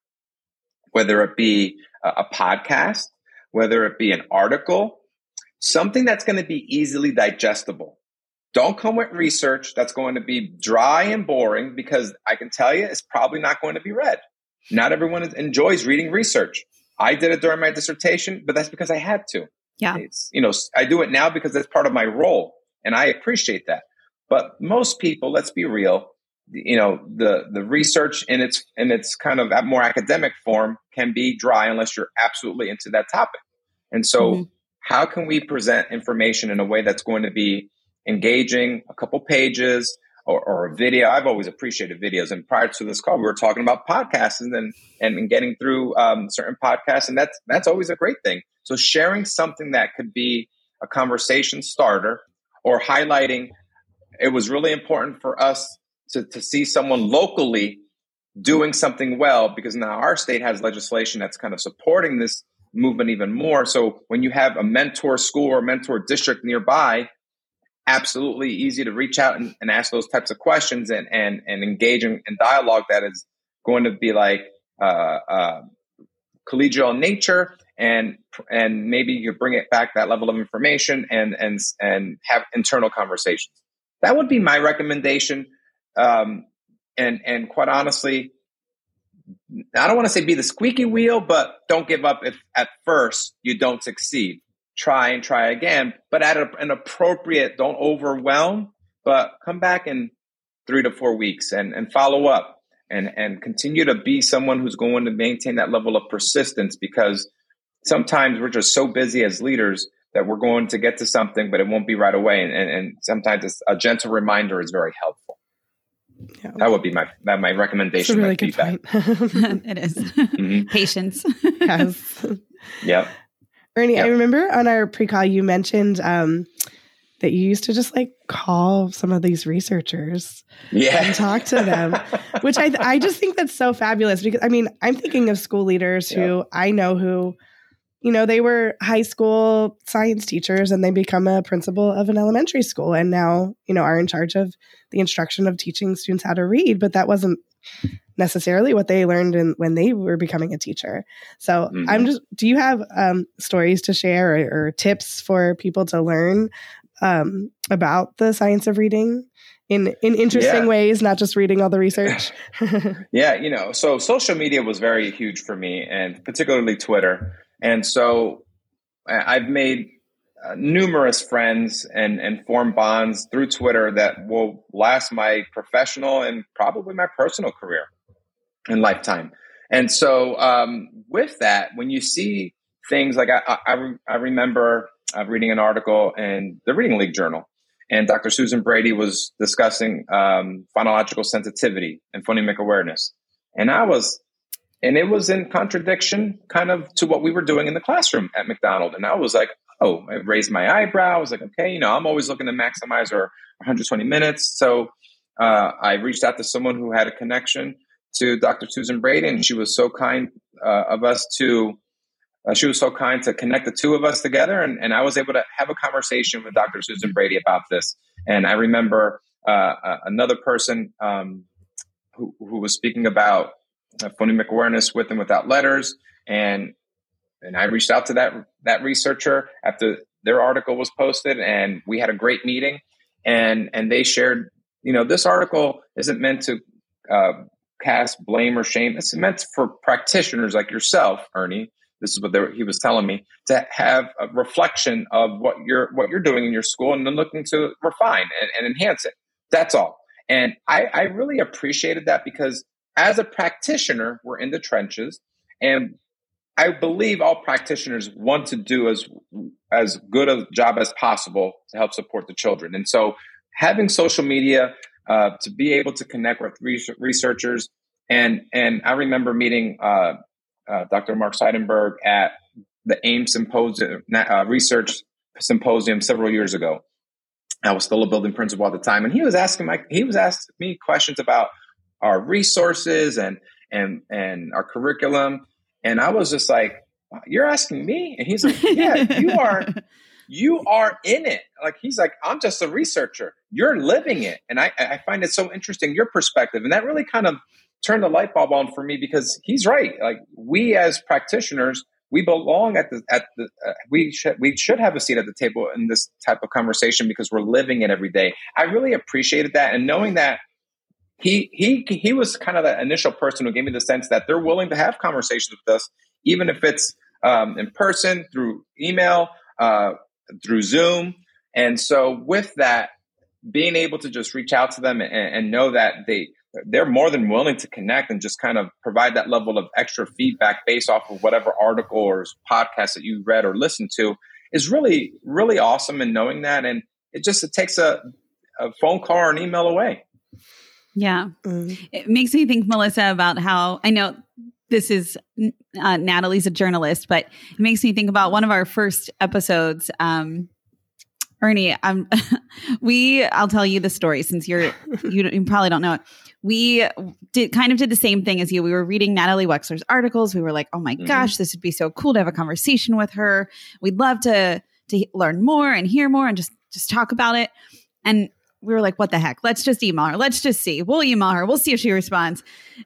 whether it be a, a podcast, whether it be an article, something that's going to be easily digestible. Don't come with research that's going to be dry and boring because I can tell you it's probably not going to be read. Not everyone enjoys reading research. I did it during my dissertation, but that's because I had to. Yeah. It's, you know, I do it now because that's part of my role and I appreciate that. But most people, let's be real, you know the the research in its in its kind of more academic form can be dry unless you're absolutely into that topic and so mm-hmm. how can we present information in a way that's going to be engaging a couple pages or, or a video. I've always appreciated videos. And prior to this call we were talking about podcasts and then and, and getting through um, certain podcasts. And that's that's always a great thing. So sharing something that could be a conversation starter or highlighting it was really important for us to, to see someone locally doing something well because now our state has legislation that's kind of supporting this movement even more. So when you have a mentor school or mentor district nearby, absolutely easy to reach out and, and ask those types of questions and, and, and engage in, in dialogue that is going to be like uh, uh, collegial in nature and and maybe you bring it back that level of information and and and have internal conversations. That would be my recommendation um, and and quite honestly, I don't want to say be the squeaky wheel, but don't give up if at first you don't succeed. Try and try again, but at a, an appropriate. Don't overwhelm, but come back in three to four weeks and and follow up and and continue to be someone who's going to maintain that level of persistence because sometimes we're just so busy as leaders that we're going to get to something, but it won't be right away. And, and, and sometimes a gentle reminder is very helpful. Yeah. That would be my that my recommendation. really good feedback. point. <laughs> <laughs> it is. Mm-hmm. patience. <laughs> yes. Yep. Ernie, yep. I remember on our pre-call you mentioned um, that you used to just like call some of these researchers yeah. and talk to them, <laughs> which I I just think that's so fabulous because I mean I'm thinking of school leaders who I know who you know, they were high school science teachers and they become a principal of an elementary school and now, you know, are in charge of the instruction of teaching students how to read. But that wasn't necessarily what they learned in, when they were becoming a teacher. So mm-hmm. I'm just, do you have um, stories to share or, or, tips for people to learn um, about the science of reading? In, in interesting yeah. ways, not just reading all the research. <laughs> <laughs> yeah, you know, so social media was very huge for me, and particularly Twitter. And so I've made uh, numerous friends and, and formed bonds through Twitter that will last my professional and probably my personal career and lifetime. And so um, with that, when you see things like I, I, I remember uh, reading an article in the Reading League Journal, and Dr. Susan Brady was discussing um, phonological sensitivity and phonemic awareness. And I was and it was in contradiction kind of to what we were doing in the classroom at McDonald. And I was like, oh, I raised my eyebrow. I was like, okay, you know, I'm always looking to maximize our 120 minutes. So uh, I reached out to someone who had a connection to Dr. Susan Brady, and she was so kind uh, of us to. Uh, she was so kind to connect the two of us together, and, and I was able to have a conversation with Dr. Susan Brady about this. And I remember uh, another person um, who, who was speaking about phonemic awareness with and without letters. And and I reached out to that that researcher after their article was posted, and we had a great meeting. And and they shared, you know, this article isn't meant to uh, cast blame or shame. It's meant for practitioners like yourself, Ernie. This is what he was telling me to have a reflection of what you're what you're doing in your school, and then looking to refine and, and enhance it. That's all. And I, I really appreciated that because as a practitioner, we're in the trenches and I believe all practitioners want to do as as good a job as possible to help support the children. And so having social media uh, to be able to connect with researchers and and I remember meeting uh, uh, Dr. Mark Seidenberg at the AIM symposium uh, research symposium several years ago. I was still a building principal at the time, and he was asking my he was asking me questions about our resources and and and our curriculum. And I was just like, "You're asking me?" And he's like, "Yeah, you <laughs> are." You are in it. Like he's like, I'm just a researcher. You're living it. And I, I find it so interesting, your perspective. And that really kind of turned the light bulb on for me because he's right. Like we as practitioners, we belong at the at the uh, we should we should have a seat at the table in this type of conversation because we're living it every day. I really appreciated that and knowing that he he he was kind of the initial person who gave me the sense that they're willing to have conversations with us, even if it's um, in person, through email, uh, through Zoom. And so, with that, being able to just reach out to them and, and know that they they're more than willing to connect and just kind of provide that level of extra feedback based off of whatever article or podcast that you read or listened to is really really awesome. And knowing that, and it just it takes a, a phone call or an email away. Yeah. Mm. It makes me think, Melissa, about how I know this is uh, Natalie's a journalist, but it makes me think about one of our first episodes. Um, Ernie, um, <laughs> we, I'll tell you the story since you're, you, you probably don't know it. We did kind of did the same thing as you. We were reading Natalie Wexler's articles. We were like, oh my mm-hmm. gosh, this would be so cool to have a conversation with her. We'd love to, to learn more and hear more and just, just talk about it. And we were like, what the heck? Let's just email her. Let's just see. We'll email her. We'll see if she responds.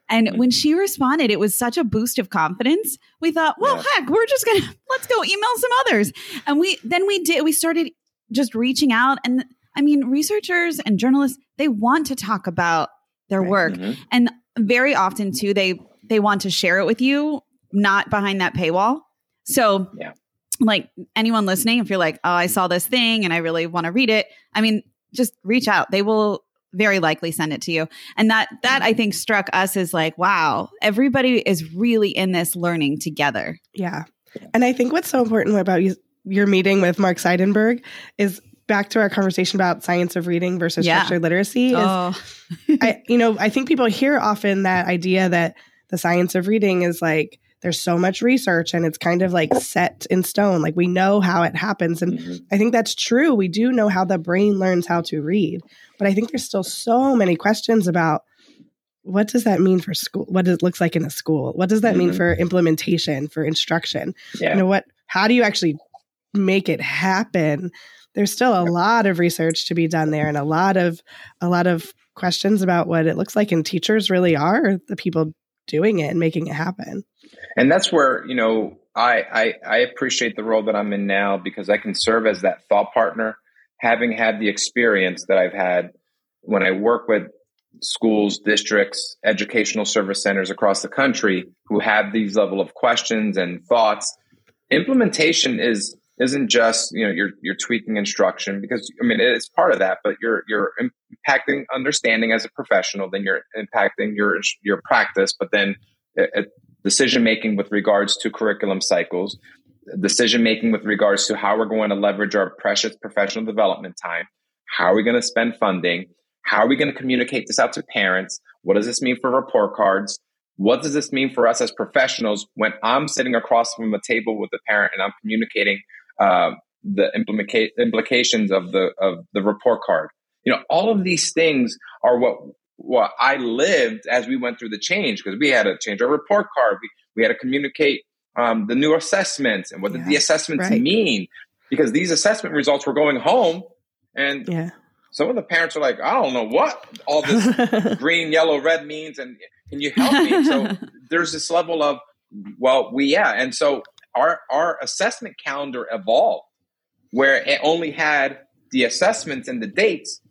And mm-hmm. when she responded, it was such a boost of confidence. We thought, well, yeah. heck, we're just gonna <laughs> let's go email some others. And we then we did we started just reaching out. And I mean, researchers and journalists, they want to talk about their right. work. Mm-hmm. And very often too, they they want to share it with you, not behind that paywall. So yeah. like anyone listening, if you're like, oh, I saw this thing and I really want to read it. I mean, just reach out. They will very likely send it to you. And that that I think struck us as like, wow, everybody is really in this learning together. Yeah. And I think what's so important about you, your meeting with Mark Seidenberg is back to our conversation about science of reading versus yeah. structured literacy. Is, oh. <laughs> I, you know, I think people hear often that idea that the science of reading is like there's so much research and it's kind of like set in stone. Like we know how it happens. And mm-hmm. I think that's true. We do know how the brain learns how to read. But I think there's still so many questions about what does that mean for school? What it looks like in a school? What does that mm-hmm. mean for implementation, for instruction? Yeah. You know, what how do you actually make it happen? There's still a lot of research to be done there and a lot of a lot of questions about what it looks like and teachers really are the people doing it and making it happen. And that's where, you know, I, I, I appreciate the role that I'm in now because I can serve as that thought partner, having had the experience that I've had when I work with schools, districts, educational service centers across the country who have these level of questions and thoughts. Implementation is isn't just you know you're you're tweaking instruction because I mean it's part of that, but you're you're impacting understanding as a professional. Then you're impacting your your practice, but then uh, uh, decision making with regards to curriculum cycles, decision making with regards to how we're going to leverage our precious professional development time. How are we going to spend funding? How are we going to communicate this out to parents? What does this mean for report cards? What does this mean for us as professionals when I'm sitting across from a table with the parent and I'm communicating uh, the implica- implications of the of the report card. You know, all of these things are what what I lived as we went through the change because we had to change our report card. We we had to communicate um, the new assessments and what yeah, did the assessments right. mean because these assessment results were going home and yeah. some of the parents are like, I don't know what all this <laughs> green, yellow, red means, and can you help me? So <laughs> there's this level of well, we yeah, and so our our assessment calendar evolved where it only had the assessments and the dates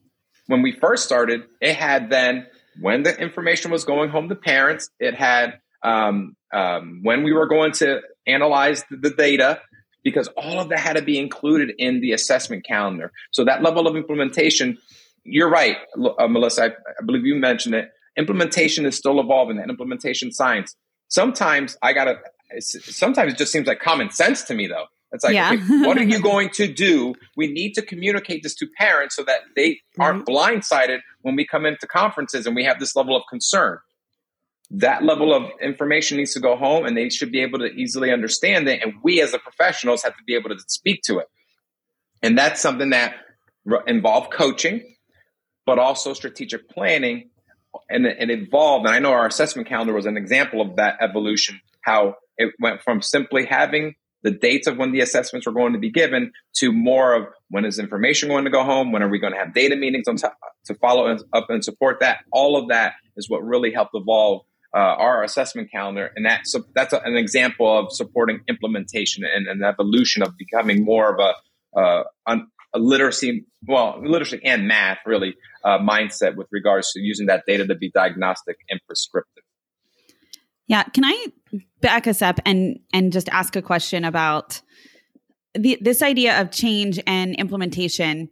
when we first started it had then when the information was going home to parents it had um, um, when we were going to analyze the, data because all of that had to be included in the assessment calendar. So that level of implementation you're right uh, melissa I, I believe you mentioned it. Implementation is still evolving that implementation science. Sometimes i gotta sometimes it just seems like common sense to me, though. It's like, yeah. okay, what are you <laughs> going to do? We need to communicate this to parents so that they aren't mm-hmm. blindsided when we come into conferences and we have this level of concern. That level of information needs to go home and they should be able to easily understand it. And we as the professionals have to be able to speak to it. And that's something that involved coaching, but also strategic planning and it evolved. And I know our assessment calendar was an example of that evolution, how it went from simply having the dates of when the assessments were going to be given to more of when is information going to go home? When are we going to have data meetings on to, to follow up and support that? All of that is what really helped evolve uh, our assessment calendar, and that so that's a, an example of supporting implementation and an evolution of becoming more of a, uh, a literacy, well, literacy and math really uh, mindset with regards to using that data to be diagnostic and prescriptive. Yeah, can I back us up and and just ask a question about the, this idea of change and implementation?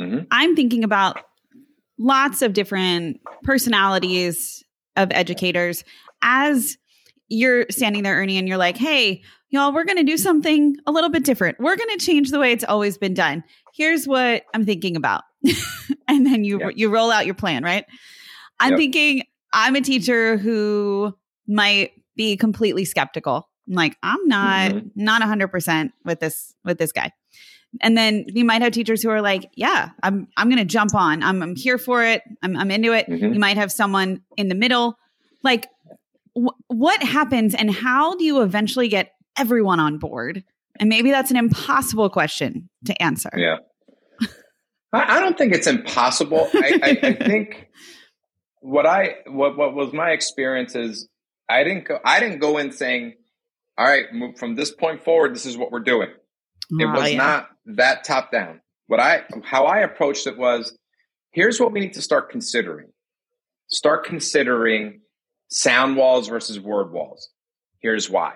Mm-hmm. I'm thinking about lots of different personalities of educators as you're standing there, Ernie, and you're like, "Hey, y'all, we're going to do something a little bit different. We're going to change the way it's always been done. Here's what I'm thinking about," <laughs> and then you yep. you roll out your plan, right? I'm yep. thinking I'm a teacher who might be completely skeptical. I'm like, I'm not mm-hmm. not 100% with this with this guy. And then you might have teachers who are like, yeah, I'm I'm going to jump on. I'm I'm here for it. I'm I'm into it. Mm-hmm. You might have someone in the middle. Like wh- what happens and how do you eventually get everyone on board? And maybe that's an impossible question to answer. Yeah. <laughs> I, I don't think it's impossible. I, I, I think <laughs> what I what what was my experience is I didn't go. I didn't go in saying, "All right, from this point forward, this is what we're doing." it oh, was yeah. Uh, not that top down. What I how I approached it was, here's what we need to start considering. Start considering sound walls versus word walls. Here's why.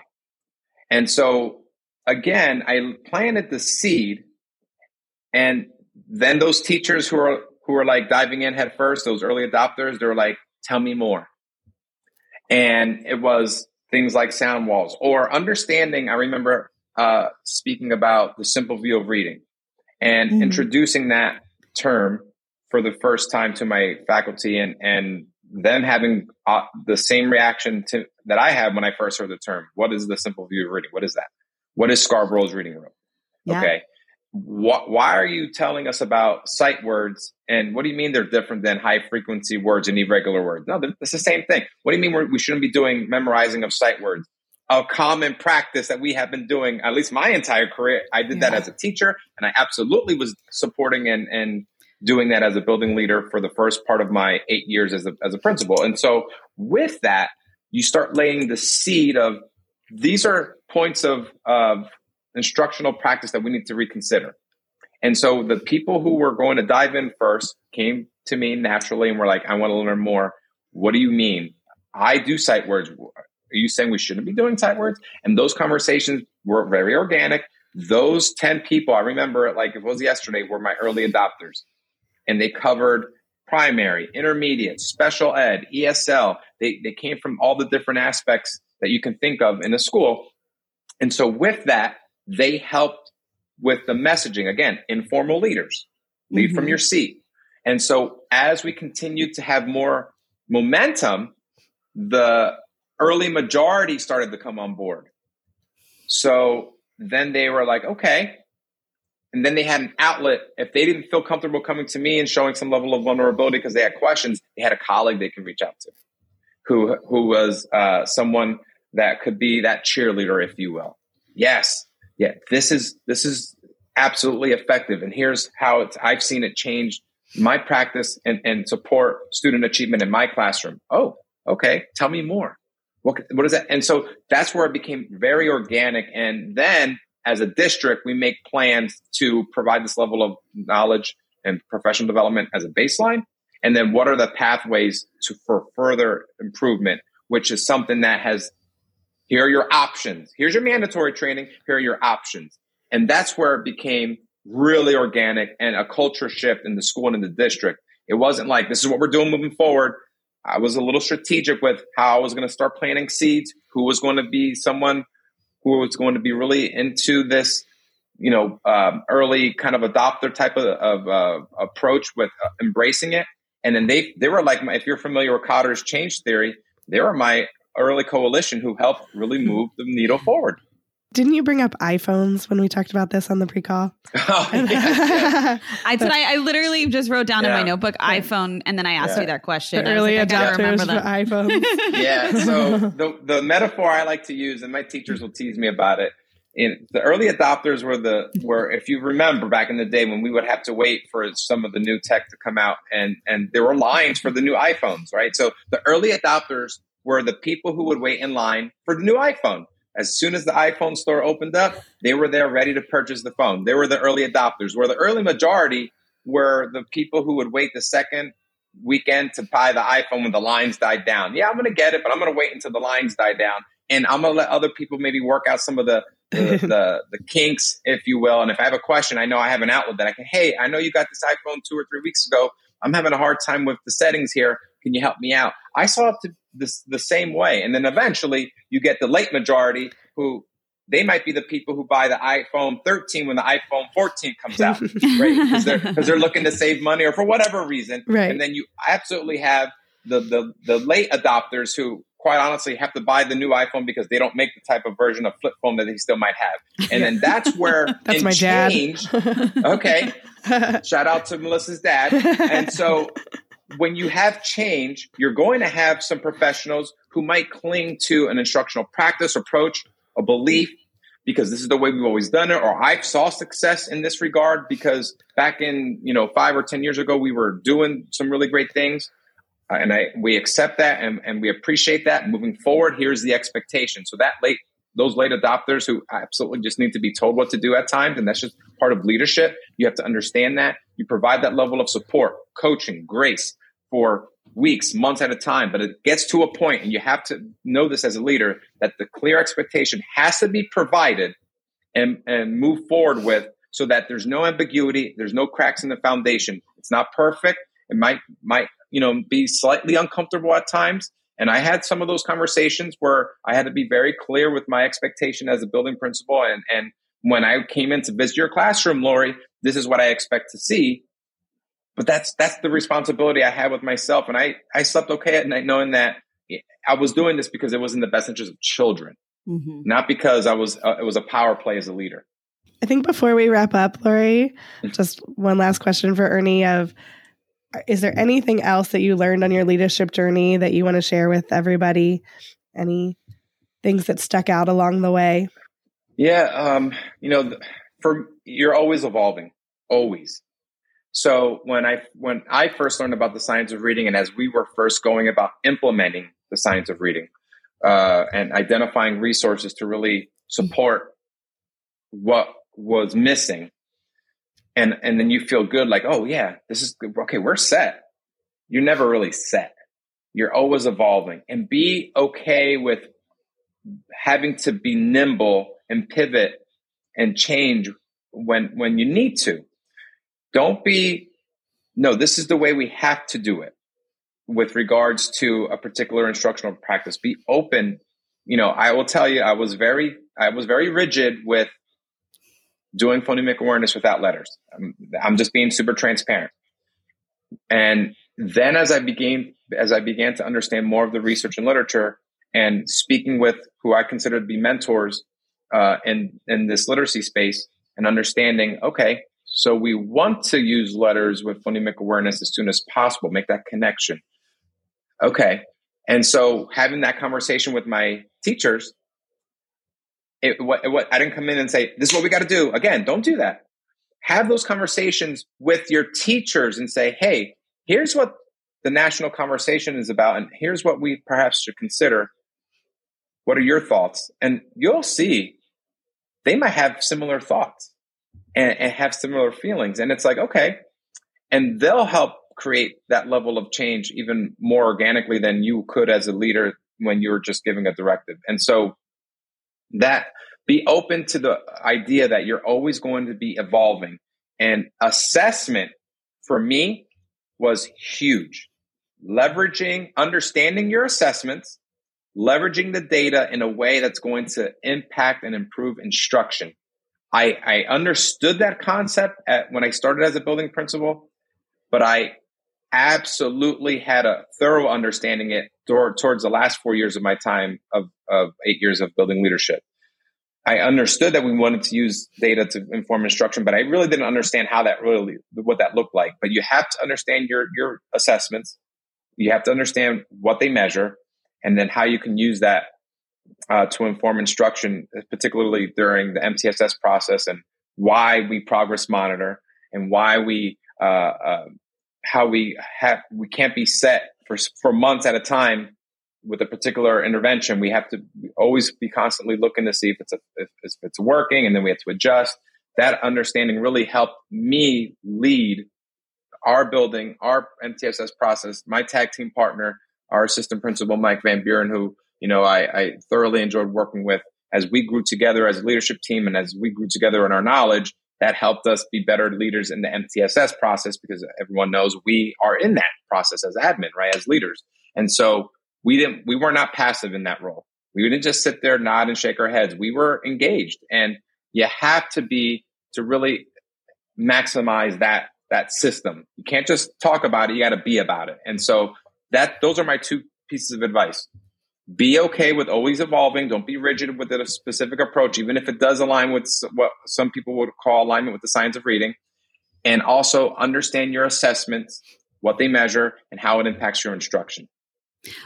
And so again, I planted the seed, and then those teachers who are who are like diving in head first, those early adopters, they're like, "Tell me more." And it was things like sound walls or understanding. I remember uh, speaking about the simple view of reading and mm-hmm. introducing that term for the first time to my faculty and, and them having uh, the same reaction to that I had when I first heard the term. What is the simple view of reading? What is that? What is Scarborough's reading rope? Yeah. Okay. Wh- why are you telling us about sight words? And what do you mean they're different than high frequency words and irregular words? No, it's the same thing. What do you mean we shouldn't be doing memorizing of sight words? A common practice that we have been doing, at least my entire career. I did yeah. that as a teacher, and I absolutely was supporting and, and doing that as a building leader for the first part of my eight years as a, as a principal. And so with that, you start laying the seed of these are points of, of instructional practice that we need to reconsider. And so the people who were going to dive in first came to me naturally and were like, I want to learn more. What do you mean? I do sight words. Are you saying we shouldn't be doing sight words? And those conversations were very organic. Those 10 people, I remember it like it was yesterday, were my early adopters and they covered primary, intermediate, special ed, ESL. They, they came from all the different aspects that you can think of in a school. And so with that, they helped with the messaging. Again, informal leaders, lead mm-hmm. from your seat. And so as we continued to have more momentum, the early majority started to come on board. So then they were like, okay, and then they had an outlet. If they didn't feel comfortable coming to me and showing some level of vulnerability because they had questions, they had a colleague they can reach out to, who who was uh, someone that could be that cheerleader, if you will. Yes, yeah, this is this is absolutely effective, and here's how it's. I've seen it change my practice and, and support student achievement in my classroom. Oh, okay, tell me more. What what is that? And so that's where it became very organic, and then as a district, we make plans to provide this level of knowledge and professional development as a baseline. And then what are the pathways to, for further improvement, which is something that has, here are your options. Here's your mandatory training. Here are your options. And that's where it became really organic and a culture shift in the school and in the district. It wasn't like, this is what we're doing moving forward. I was a little strategic with how I was going to start planting seeds, who was going to be someone who was going to be really into this, you know, um, early kind of adopter type of, of uh, approach with uh, embracing it. And then they they were like, my, if you're familiar with Kotter's change theory, they were my early coalition who helped really hmm. move the needle forward. Didn't you bring up iPhones when we talked about this on the pre-call? <laughs> Oh, yes, yes. I did. I, I, literally just wrote down yeah. in my notebook iPhone, and then I asked yeah. you that question. The early like, adopters for iPhones. <laughs> yeah. So <laughs> the the metaphor I like to use, and my teachers will tease me about it. In the early adopters were the were if you remember back in the day when we would have to wait for some of the new tech to come out, and and there were lines for the new iPhones, right? So the early adopters were the people who would wait in line for the new iPhone as soon as the iPhone store opened up, they were there ready to purchase the phone. They were the early adopters, where the early majority were the people who would wait the second weekend to buy the iPhone when the lines died down. Yeah, I'm going to get it, but I'm going to wait until the lines die down. And I'm going to let other people maybe work out some of the, the, <laughs> the, the kinks, if you will. And if I have a question, I know I have an outlet that I can, hey, I know you got this iPhone two or three weeks ago. I'm having a hard time with the settings here. Can you help me out? I saw it to this, the same way. And then eventually you get the late majority who they might be the people who buy the iPhone 13 when the iPhone 14 comes out, <laughs> right? Because they're, they're looking to save money or for whatever reason. Right. And then you absolutely have the, the, the late adopters who quite honestly have to buy the new iPhone because they don't make the type of version of flip phone that they still might have. And then that's where <laughs> that's my change, dad. okay. <laughs> Shout out to Melissa's dad. And so when you have change, you're going to have some professionals who might cling to an instructional practice approach, a belief, because this is the way we've always done it, or I saw success in this regard because back in, you know, five or 10 years ago, we were doing some really great things. Uh, and I, we accept that and, and we appreciate that. Moving forward, here's the expectation. So that late, those late adopters who absolutely just need to be told what to do at times, and that's just part of leadership. You have to understand that. You provide that level of support, coaching, grace for weeks, months at a time, but it gets to a point, and you have to know this as a leader that the clear expectation has to be provided and, and move forward with so that there's no ambiguity, there's no cracks in the foundation. It's not perfect. It might might you know be slightly uncomfortable at times. And I had some of those conversations where I had to be very clear with my expectation as a building principal. And, and when I came in to visit your classroom, Lori, this is what I expect to see. But that's that's the responsibility I had with myself, and I I slept okay at night knowing that I was doing this because it was in the best interest of children, mm-hmm. not because I was uh, it was a power play as a leader. I think before we wrap up, Lori, just one last question for Ernie of is there anything else that you learned on your leadership journey that you want to share with everybody? Any things that stuck out along the way? Yeah, um, you know, for you're always evolving, always. So when I when I first learned about the science of reading, and as we were first going about implementing the science of reading uh, and identifying resources to really support what was missing, and and then you feel good, like oh yeah, this is good. okay, we're set. You're never really set. You're always evolving, and be okay with having to be nimble and pivot and change when when you need to don't be, no, this is the way we have to do it with regards to a particular instructional practice. Be open. You know, I will tell you, I was very, I was very rigid with doing phonemic awareness without letters. I'm, I'm just being super transparent. And then as I began, as I began to understand more of the research and literature and speaking with who I consider to be mentors uh, in, in this literacy space and understanding, okay, so we want to use letters with phonemic awareness as soon as possible, make that connection. Okay. And so having that conversation with my teachers, it, what, what, I didn't come in and say, this is what we got to do. Again, don't do that. Have those conversations with your teachers and say, hey, here's what the national conversation is about, and here's what we perhaps should consider. What are your thoughts? And you'll see they might have similar thoughts and, and have similar feelings. And it's like, okay. And they'll help create that level of change even more organically than you could as a leader when you're just giving a directive. And so that be open to the idea that you're always going to be evolving and assessment for me was huge. Leveraging, understanding your assessments, leveraging the data in a way that's going to impact and improve instruction. I, I understood that concept at, when I started as a building principal, but I absolutely had a thorough understanding it towards the last four years of my time of, of eight years of building leadership. I understood that we wanted to use data to inform instruction, but I really didn't understand how that really, what that looked like. But you have to understand your, your assessments. You have to understand what they measure and then how you can use that uh, to inform instruction, particularly during the MTSS process and why we progress monitor and why we uh, uh, how we have we can't be set for for months at a time with a particular intervention. We have to always be constantly looking to see if it's a, if, if it's working, and then we have to adjust. That understanding really helped me lead our building, our MTSS process. My tag team partner, our assistant principal Mike Van Buren, who you know, I, I thoroughly enjoyed working with as we grew together as a leadership team and as we grew together in our knowledge, that helped us be better leaders in the MTSS process because everyone knows we are in that process as admin, right? As leaders. And so we didn't, we were not passive in that role. We didn't just sit there, nod and shake our heads. We were engaged and you have to be to really maximize that, that system. You can't just talk about it. You got to be about it. And so that, those are my two pieces of advice be okay with always evolving. Don't be rigid with a specific approach, even if it does align with what some people would call alignment with the science of reading. And also understand your assessments, what they measure, and how it impacts your instruction.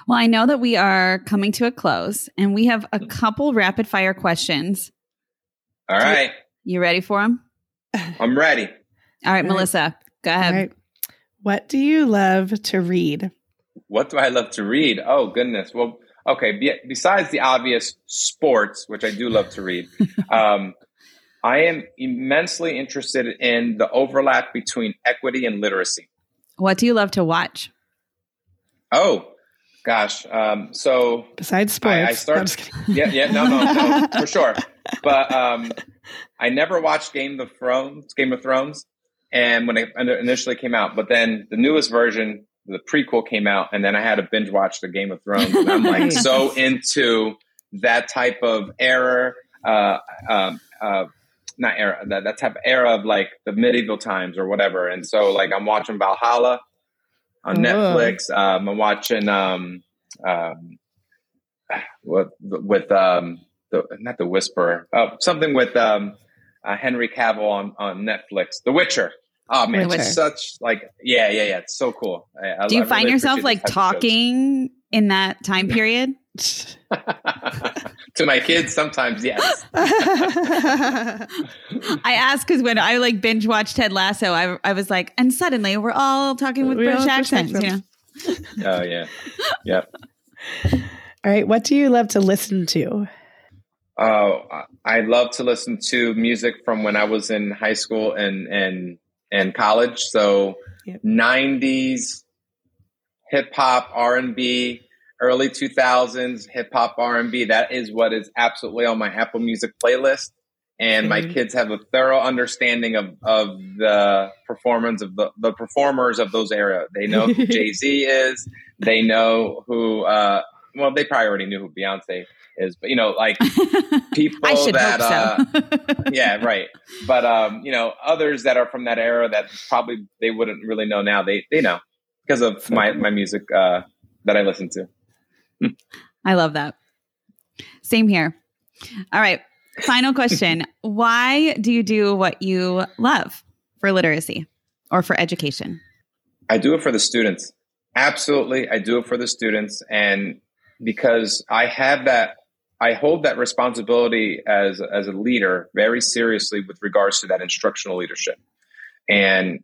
Well, I know that we are coming to a close and we have a hmm. couple rapid fire questions. All right. You, you ready for them? <laughs> I'm ready. All right, All right. Melissa, go ahead. What do you love to read? What do I love to read? Oh, goodness. Well, okay, be, besides the obvious sports, which I do love to read, <laughs> um, I am immensely interested in the overlap between equity and literacy. What do you love to watch? Oh, gosh. Um, so besides sports, I, I started. Yeah, yeah, no, no, no, <laughs> for sure. But um, I never watched Game of Thrones. Game of Thrones, and when it initially came out, but then the newest version the prequel came out, and then I had to binge watch the Game of Thrones. And I'm like so <laughs> into that type of error, uh, um, uh, not era that, that type of era of like the medieval times or whatever. And so like I'm watching Valhalla on Oh. Netflix. Um, I'm watching um, um, with with um, the, not the Whisperer, oh, something with um, uh, Henry Cavill on on Netflix, The Witcher. Oh man, Witcher. it's such like yeah, yeah, yeah. It's so cool. I, I- Do you I find really yourself like these type of shows. talking in that time period? <laughs> <laughs> to my kids? Sometimes, yes. <laughs> I ask because when I like binge watched Ted Lasso, I, I was like, and suddenly we're all talking with We British have British accents. You know? Oh yeah, yep. All right. What do you love to listen to? Oh, I- I love to listen to music from when I was in high school and and and college. So Yep. '90s hip hop, R and B, early 2000s hip hop, R and B. That is what is absolutely on my Apple Music playlist. And my Mhm. kids have a thorough understanding of, of the performance of the, the performers of those era. They know who <laughs> Jay Z is. They know who, uh, well, they probably already knew who Beyonce is, but you know, like <laughs> people that, hope so. uh, <laughs> yeah, right. But um, you know, others that are from that era that probably they wouldn't really know now. They they know because of my my music uh, that I listen to. I love that. Same here. All right. Final question. <laughs> Why do you do what you love for literacy or for education? I do it for the students. Absolutely, I do it for the students, and because I have that, I hold that responsibility as as a leader very seriously with regards to that instructional leadership. And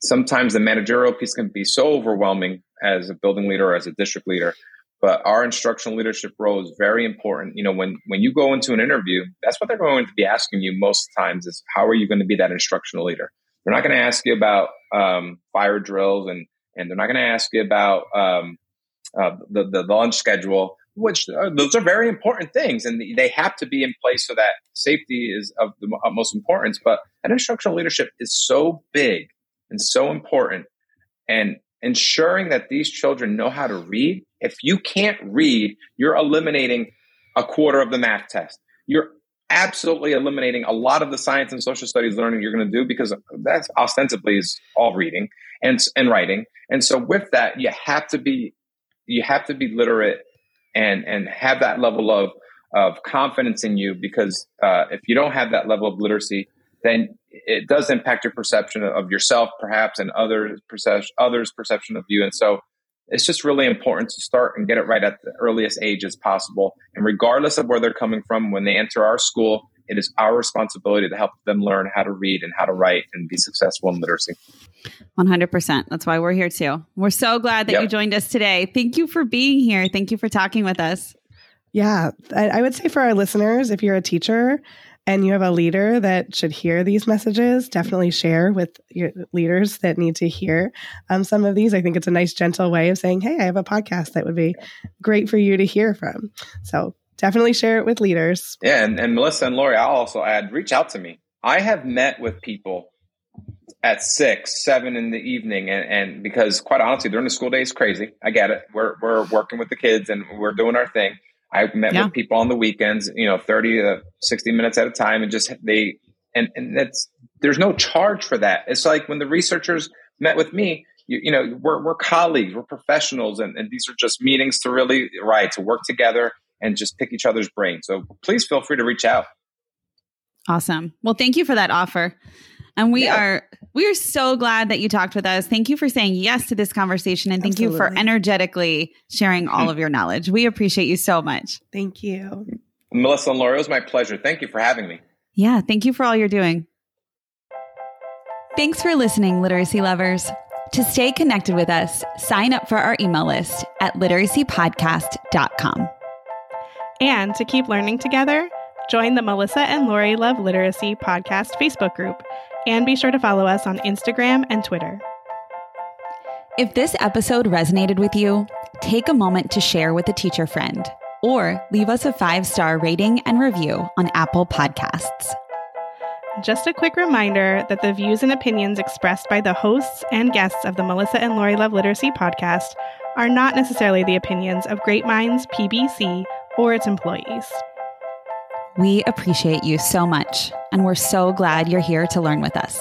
sometimes the managerial piece can be so overwhelming as a building leader or as a district leader. But our instructional leadership role is very important. You know, when when you go into an interview, that's what they're going to be asking you most times is how are you going to be that instructional leader? They're not going to ask you about um, fire drills and and they're not going to ask you about um, uh, the, the lunch schedule, which uh, those are very important things, and they have to be in place so that safety is of the utmost importance. But that instructional leadership is so big and so important, and ensuring that these children know how to read. If you can't read, you're eliminating a quarter of the math test. You're absolutely eliminating a lot of the science and social studies learning you're going to do because that's ostensibly is all reading and and writing. And so with that, you have to be you have to be literate and and have that level of of confidence in you because uh, if you don't have that level of literacy, then it does impact your perception of yourself, perhaps, and others perception others perception of you. And so it's just really important to start and get it right at the earliest age as possible. And regardless of where they're coming from, when they enter our school, it is our responsibility to help them learn how to read and how to write and be successful in literacy. 100%. That's why we're here too. We're so glad that Yep. you joined us today. Thank you for being here. Thank you for talking with us. Yeah, I, I would say for our listeners, if you're a teacher and you have a leader that should hear these messages, definitely share with your leaders that need to hear um, some of these. I think it's a nice, gentle way of saying, hey, I have a podcast that would be great for you to hear from. So definitely share it with leaders. Yeah, and, and Melissa and Lori, I'll also add, reach out to me. I have met with people at six, seven in the evening, and, and because quite honestly, during the school day is crazy. I get it. We're we're working with the kids and we're doing our thing. I've met Yeah. with people on the weekends, you know, thirty to sixty minutes at a time, and just they and and that's there's no charge for that. It's like when the researchers met with me. You, you know, we're we're colleagues, we're professionals, and, and these are just meetings to really right to work together and just pick each other's brains. So please feel free to reach out. Awesome. Well, thank you for that offer. And we Yeah. are we are so glad that you talked with us. Thank you for saying yes to this conversation and thank you for energetically sharing all <laughs> of your knowledge. We appreciate you so much. Thank you. Melissa and Laura, it was my pleasure. Thank you for having me. Yeah, thank you for all you're doing. Thanks for listening, literacy lovers. To stay connected with us, sign up for our email list at literacypodcast.com. And to keep learning together, join the Melissa and Lori Love Literacy podcast Facebook group and be sure to follow us on Instagram and Twitter. If this episode resonated with you, take a moment to share with a teacher friend or leave us a five star rating and review on Apple Podcasts. Just a quick reminder that the views and opinions expressed by the hosts and guests of the Melissa and Lori Love Literacy podcast are not necessarily the opinions of Great Minds PBC or its employees. We appreciate you so much, and we're so glad you're here to learn with us.